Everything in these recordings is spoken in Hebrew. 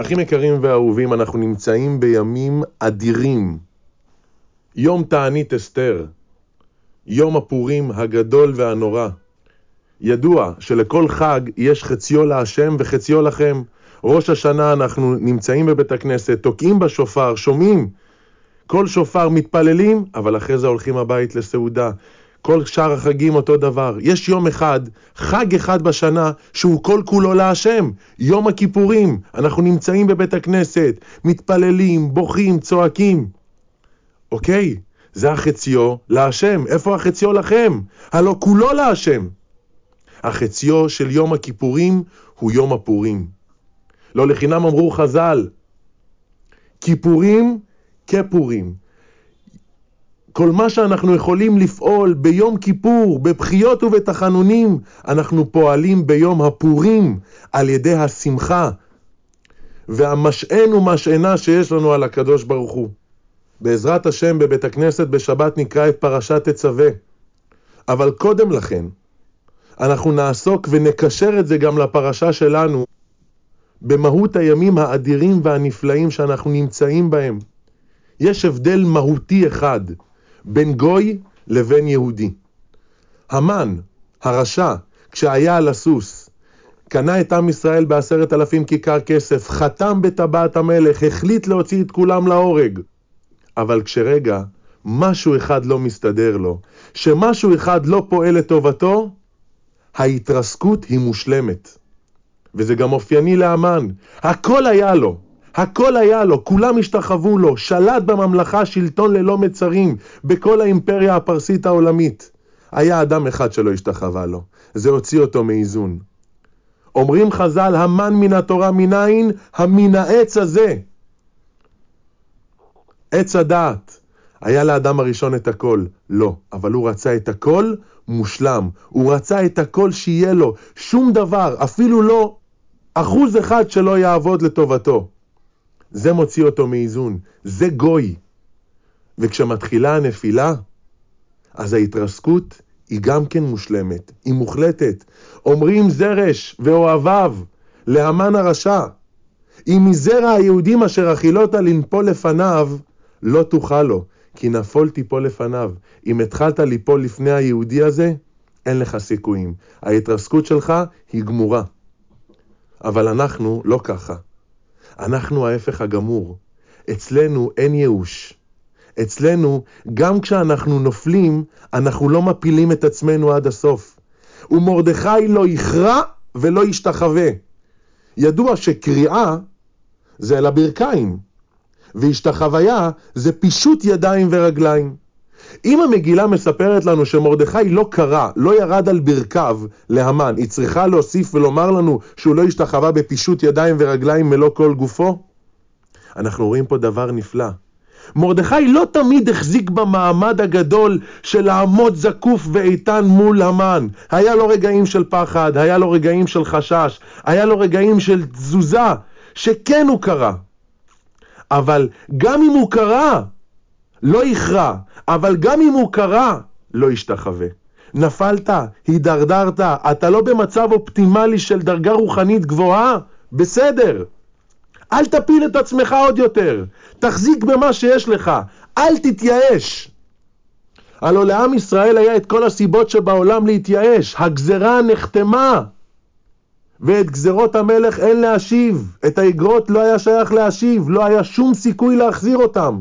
אחים יקרים ואהובים, אנחנו נמצאים בימים אדירים. יום תענית אסתר, יום הפורים הגדול והנורא. ידוע שלכל חג יש חציו להשם וחציו לכם. ראש השנה אנחנו נמצאים בבית הכנסת, תוקעים בשופר, שומעים כל שופר, מתפללים, אבל אחרי זה הולכים הבית לסעודה. כל שאר החגים אותו דבר. יש יום אחד, חג אחד בשנה, שהוא כל כולו להשם. יום הכיפורים. אנחנו נמצאים בבית הכנסת, מתפללים, בוכים, צועקים. אוקיי, זה החציו להשם. איפה החציו לכם? הלא כולו להשם. החציו של יום הכיפורים הוא יום הפורים. לא לחינם אמרו חז"ל, כיפורים כפורים. כל מה שאנחנו יכולים לפעול ביום כיפור, בבחיות ובתחנונים, אנחנו פועלים ביום הפורים על ידי השמחה והמשען ומשענה שיש לנו על הקדוש ברוך הוא. בעזרת השם בבית הכנסת בשבת נקרא את פרשת תצווה. אבל קודם לכן, אנחנו נעסוק ונקשר את זה גם לפרשה שלנו, במהות הימים האדירים והנפלאים שאנחנו נמצאים בהם. יש הבדל מהותי אחד, בין גוי לבין יהודי. המן, הרשע, כשהיה על הסוס, קנה את עם ישראל בעשרת אלפים כיכר כסף, חתם בטבעת המלך, החליט להוציא את כולם להורג. אבל כשרגע משהו אחד לא מסתדר לו, שמשהו אחד לא פועל לטובתו, ההתרסקות היא מושלמת. וזה גם אופייני לאמן. הכל היה לו, הכל היה לו, כולם השתחוו לו, שלט בממלכה שלטון ללא מצרים, בכל האימפריה הפרסית העולמית. היה אדם אחד שלא השתחווה לו, זה הוציא אותו מאיזון. אומרים חז"ל, המן מן התורה מנין? המן העץ הזה. עץ הדעת. היה לאדם הראשון את הכל? לא, אבל הוא רצה את הכל מושלם. הוא רצה את הכל שיהיה לו, שום דבר, אפילו לא אחוז אחד שלא יעבוד לטובתו. זה מוציא אותו מאיזון, זה גוי. וכשמתחילה הנפילה, אז ההתרסקות היא גם כן מושלמת, היא מוחלטת. אומרים זרש ואוהביו להמן הרשע, אם מזרע היהודים אשר אכילות לנפול לפניו, לא תוכל לו, כי נפול תיפול לפניו. אם התחלת ליפול לפני היהודי הזה, אין לך סיכויים. ההתרסקות שלך היא גמורה. אבל אנחנו לא ככה. אנחנו ההפך הגמור. אצלנו אין ייאוש. אצלנו, גם כשאנחנו נופלים, אנחנו לא מפילים את עצמנו עד הסוף. ומרדכי לא יכרע ולא ישתחווה. ידוע שקריאה זה על הברכיים, והשתחוויה זה פישוט ידיים ורגליים. אם המגילה מספרת לנו שמרדכי לא קרא, לא ירד על ברכיו להמן, היא צריכה להוסיף ולומר לנו שהוא לא השתחווה בפישוט ידיים ורגליים מלוא כל גופו? אנחנו רואים פה דבר נפלא. מרדכי לא תמיד החזיק במעמד הגדול של לעמוד זקוף ואיתן מול המן. היה לו רגעים של פחד, היה לו רגעים של חשש, היה לו רגעים של תזוזה, שכן הוא קרא. אבל גם אם הוא קרא, לא יכרע, אבל גם אם הוא קרא, לא ישתחווה. נפלת, הידרדרת, אתה לא במצב אופטימלי של דרגה רוחנית גבוהה? בסדר. אל תפיל את עצמך עוד יותר. תחזיק במה שיש לך. אל תתייאש. הלא לעם ישראל היה את כל הסיבות שבעולם להתייאש. הגזרה נחתמה. ואת גזרות המלך אין להשיב. את האגרות לא היה שייך להשיב. לא היה שום סיכוי להחזיר אותם.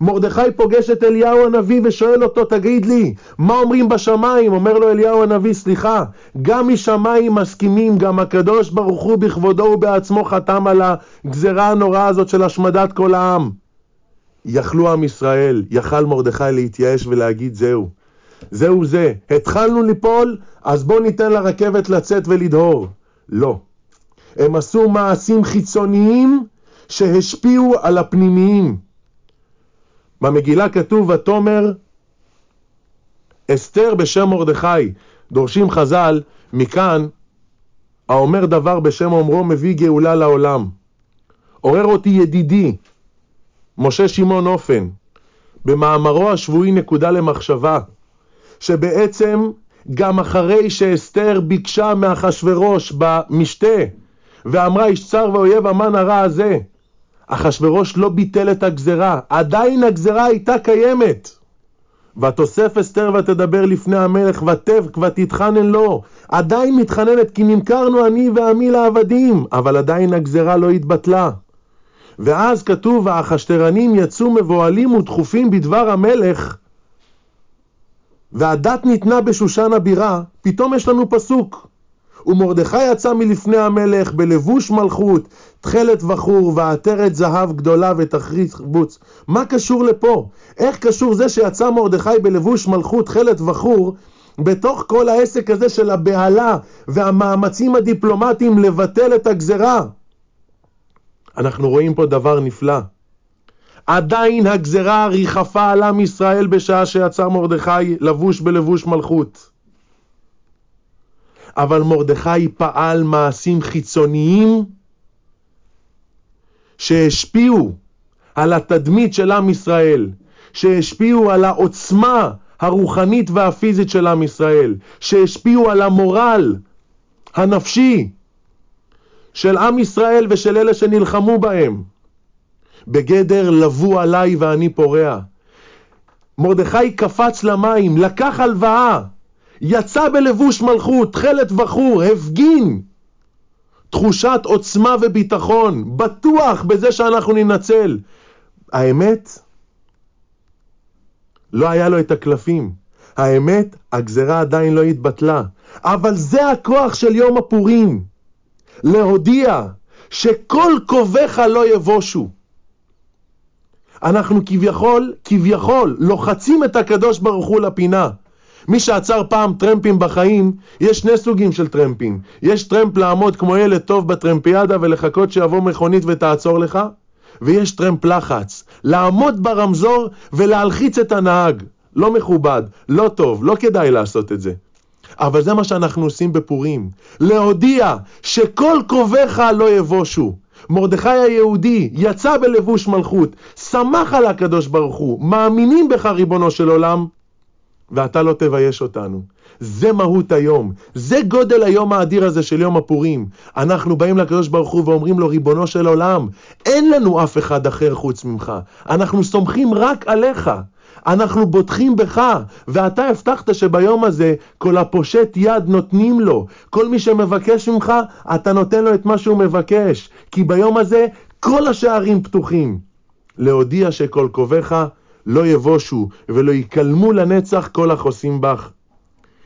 מרדכי פוגש את אליהו הנביא ושואל אותו, תגיד לי, מה אומרים בשמיים? אומר לו אליהו הנביא, סליחה, גם משמיים מסכימים, גם הקדוש ברוך הוא בכבודו ובעצמו חתם על הגזרה הנוראה הזאת של השמדת כל העם. יכלו עם ישראל, יכל מרדכי להתייאש ולהגיד זהו. זהו זה, התחלנו ליפול, אז בואו ניתן לרכבת לצאת ולדהור. לא. הם עשו מעשים חיצוניים שהשפיעו על הפנימיים. במגילה כתוב ותאמר אסתר בשם מרדכי. דורשים חז"ל, מכאן האומר דבר בשם אומרו מביא גאולה לעולם. עורר אותי ידידי, משה שמעון אופן, במאמרו השבועי נקודה למחשבה, שבעצם גם אחרי שאסתר ביקשה מאחשורוש במשתה ואמרה איש צר ואויב המן הרע הזה. אחשורוש לא ביטל את הגזרה, עדיין הגזרה הייתה קיימת. ותוסף אסתר ותדבר לפני המלך, ותבק ותתחנן לו. עדיין מתחננת כי נמכרנו אני ועמי לעבדים, אבל עדיין הגזרה לא התבטלה. ואז כתוב, האחשתרנים יצאו מבוהלים ודחופים בדבר המלך, והדת ניתנה בשושן הבירה, פתאום יש לנו פסוק. ומרדכי יצא מלפני המלך בלבוש מלכות, תכלת בחור ועטרת זהב גדולה ותכרית בוץ. מה קשור לפה? איך קשור זה שיצא מרדכי בלבוש מלכות, תכלת בחור, בתוך כל העסק הזה של הבהלה והמאמצים הדיפלומטיים לבטל את הגזרה? אנחנו רואים פה דבר נפלא. עדיין הגזרה ריחפה על עם ישראל בשעה שיצא מרדכי לבוש בלבוש מלכות. אבל מרדכי פעל מעשים חיצוניים שהשפיעו על התדמית של עם ישראל, שהשפיעו על העוצמה הרוחנית והפיזית של עם ישראל, שהשפיעו על המורל הנפשי של עם ישראל ושל אלה שנלחמו בהם. בגדר לבו עליי ואני פורע. מרדכי קפץ למים, לקח הלוואה, יצא בלבוש מלכות, תכלת בחור, הפגין תחושת עוצמה וביטחון, בטוח בזה שאנחנו ננצל. האמת, לא היה לו את הקלפים. האמת, הגזרה עדיין לא התבטלה. אבל זה הכוח של יום הפורים. להודיע שכל קובעך לא יבושו. אנחנו כביכול, כביכול, לוחצים את הקדוש ברוך הוא לפינה. מי שעצר פעם טרמפים בחיים, יש שני סוגים של טרמפים. יש טרמפ לעמוד כמו ילד טוב בטרמפיאדה ולחכות שיבוא מכונית ותעצור לך, ויש טרמפ לחץ, לעמוד ברמזור ולהלחיץ את הנהג. לא מכובד, לא טוב, לא כדאי לעשות את זה. אבל זה מה שאנחנו עושים בפורים. להודיע שכל קרוביך לא יבושו. מרדכי היהודי יצא בלבוש מלכות, שמח על הקדוש ברוך הוא, מאמינים בך ריבונו של עולם, ואתה לא תבייש אותנו. זה מהות היום, זה גודל היום האדיר הזה של יום הפורים. אנחנו באים לקדוש ברוך הוא ואומרים לו, ריבונו של עולם, אין לנו אף אחד אחר חוץ ממך, אנחנו סומכים רק עליך. אנחנו בוטחים בך, ואתה הבטחת שביום הזה כל הפושט יד נותנים לו. כל מי שמבקש ממך, אתה נותן לו את מה שהוא מבקש. כי ביום הזה כל השערים פתוחים. להודיע שכל קובעך לא יבושו ולא יקלמו לנצח כל החוסים בך.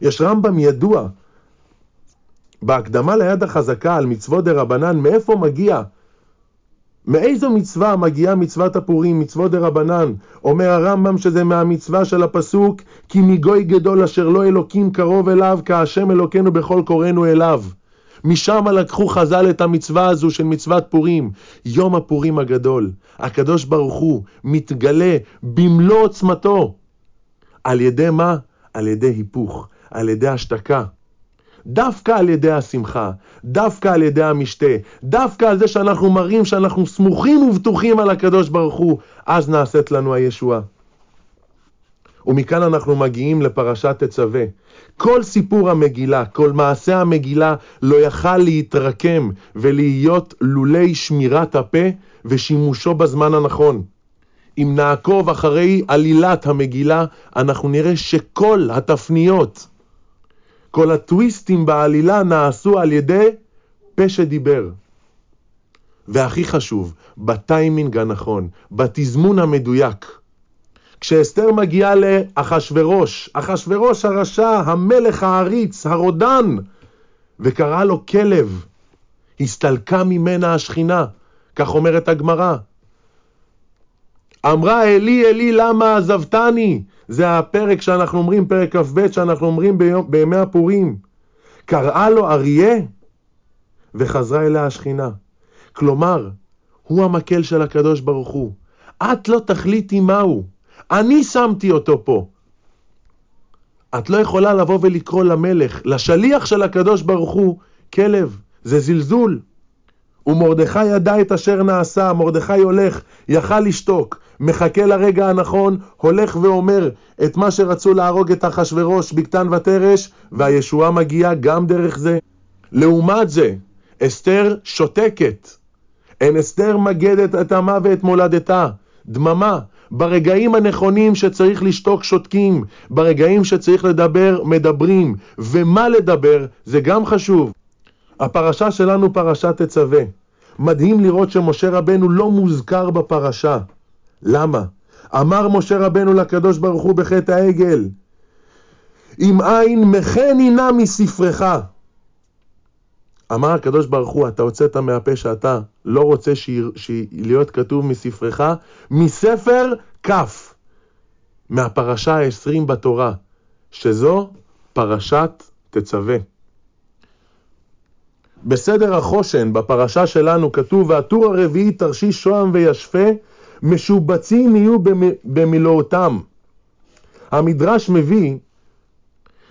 יש רמב"ם ידוע בהקדמה ליד החזקה על מצוות דה רבנן, מאיפה מגיע מאיזו מצווה מגיעה מצוות הפורים, מצוות דה רבנן? אומר הרמב"ם שזה מהמצווה של הפסוק כי מגוי גדול אשר לא אלוקים קרוב אליו כהשם אלוקינו בכל קוראנו אליו. משם לקחו חז"ל את המצווה הזו של מצוות פורים, יום הפורים הגדול. הקדוש ברוך הוא מתגלה במלוא עוצמתו. על ידי מה? על ידי היפוך, על ידי השתקה. דווקא על ידי השמחה, דווקא על ידי המשתה, דווקא על זה שאנחנו מראים שאנחנו סמוכים ובטוחים על הקדוש ברוך הוא, אז נעשית לנו הישועה. ומכאן אנחנו מגיעים לפרשת תצווה. כל סיפור המגילה, כל מעשה המגילה, לא יכל להתרקם ולהיות לולי שמירת הפה ושימושו בזמן הנכון. אם נעקוב אחרי עלילת המגילה, אנחנו נראה שכל התפניות, כל הטוויסטים בעלילה נעשו על ידי פה שדיבר. והכי חשוב, בטיימינג הנכון, בתזמון המדויק. כשאסתר מגיעה לאחשורוש, אחשורוש הרשע, המלך העריץ, הרודן, וקרא לו כלב, הסתלקה ממנה השכינה, כך אומרת הגמרא. אמרה אלי אלי למה עזבתני? זה הפרק שאנחנו אומרים, פרק כ"ב שאנחנו אומרים ביום, בימי הפורים. קראה לו אריה וחזרה אליה השכינה. כלומר, הוא המקל של הקדוש ברוך הוא. את לא תחליטי מהו, אני שמתי אותו פה. את לא יכולה לבוא ולקרוא למלך, לשליח של הקדוש ברוך הוא, כלב, זה זלזול. ומרדכי ידע את אשר נעשה, מרדכי הולך, יכל לשתוק, מחכה לרגע הנכון, הולך ואומר את מה שרצו להרוג את אחשורוש, בקתן ותרש, והישועה מגיעה גם דרך זה. לעומת זה, אסתר שותקת. אין אסתר מגדת את עמה ואת מולדתה. דממה. ברגעים הנכונים שצריך לשתוק שותקים, ברגעים שצריך לדבר מדברים, ומה לדבר זה גם חשוב. הפרשה שלנו פרשת תצווה. מדהים לראות שמשה רבנו לא מוזכר בפרשה. למה? אמר משה רבנו לקדוש ברוך הוא בחטא העגל, אם אין מחני נא מספרך. אמר הקדוש ברוך הוא, אתה הוצאת מהפה שאתה לא רוצה להיות כתוב מספרך, מספר כף, מהפרשה ה-20 בתורה, שזו פרשת תצווה. בסדר החושן, בפרשה שלנו, כתוב, והטור הרביעי תרשיש שוהם וישפה, משובצים יהיו במילואותם. המדרש מביא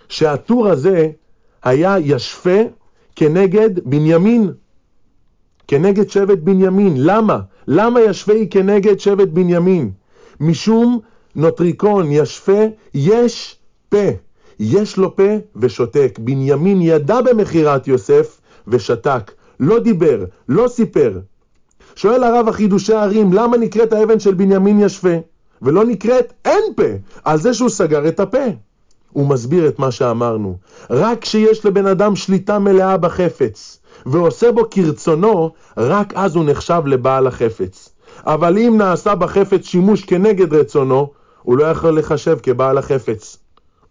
שהטור הזה היה ישפה כנגד בנימין, כנגד שבט בנימין. למה? למה ישפה היא כנגד שבט בנימין? משום נוטריקון ישפה יש פה, יש לו פה ושותק. בנימין ידע במכירת יוסף ושתק, לא דיבר, לא סיפר. שואל הרב החידושי הערים, למה נקראת האבן של בנימין ישפה, ולא נקראת אין פה, על זה שהוא סגר את הפה? הוא מסביר את מה שאמרנו. רק כשיש לבן אדם שליטה מלאה בחפץ, ועושה בו כרצונו, רק אז הוא נחשב לבעל החפץ. אבל אם נעשה בחפץ שימוש כנגד רצונו, הוא לא יכול לחשב כבעל החפץ.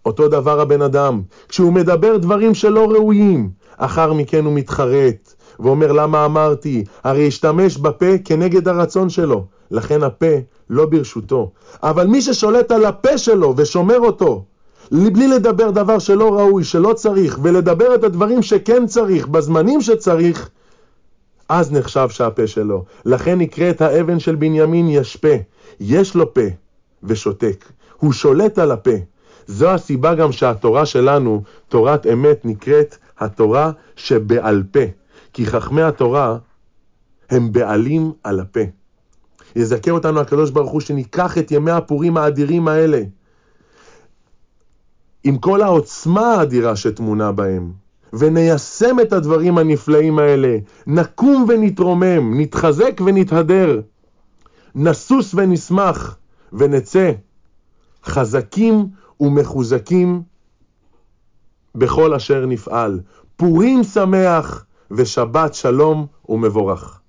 אותו דבר הבן אדם, כשהוא מדבר דברים שלא ראויים, אחר מכן הוא מתחרט, ואומר למה אמרתי, הרי השתמש בפה כנגד הרצון שלו, לכן הפה לא ברשותו. אבל מי ששולט על הפה שלו ושומר אותו, בלי לדבר דבר שלא ראוי, שלא צריך, ולדבר את הדברים שכן צריך, בזמנים שצריך, אז נחשב שהפה שלו. לכן נקראת האבן של בנימין ישפה. יש לו פה ושותק. הוא שולט על הפה. זו הסיבה גם שהתורה שלנו, תורת אמת, נקראת התורה שבעל פה. כי חכמי התורה הם בעלים על הפה. יזכה אותנו הקדוש ברוך הוא שניקח את ימי הפורים האדירים האלה עם כל העוצמה האדירה שטמונה בהם, וניישם את הדברים הנפלאים האלה, נקום ונתרומם, נתחזק ונתהדר, נסוס ונשמח, ונצא חזקים ומחוזקים בכל אשר נפעל. פורים שמח ושבת שלום ומבורך.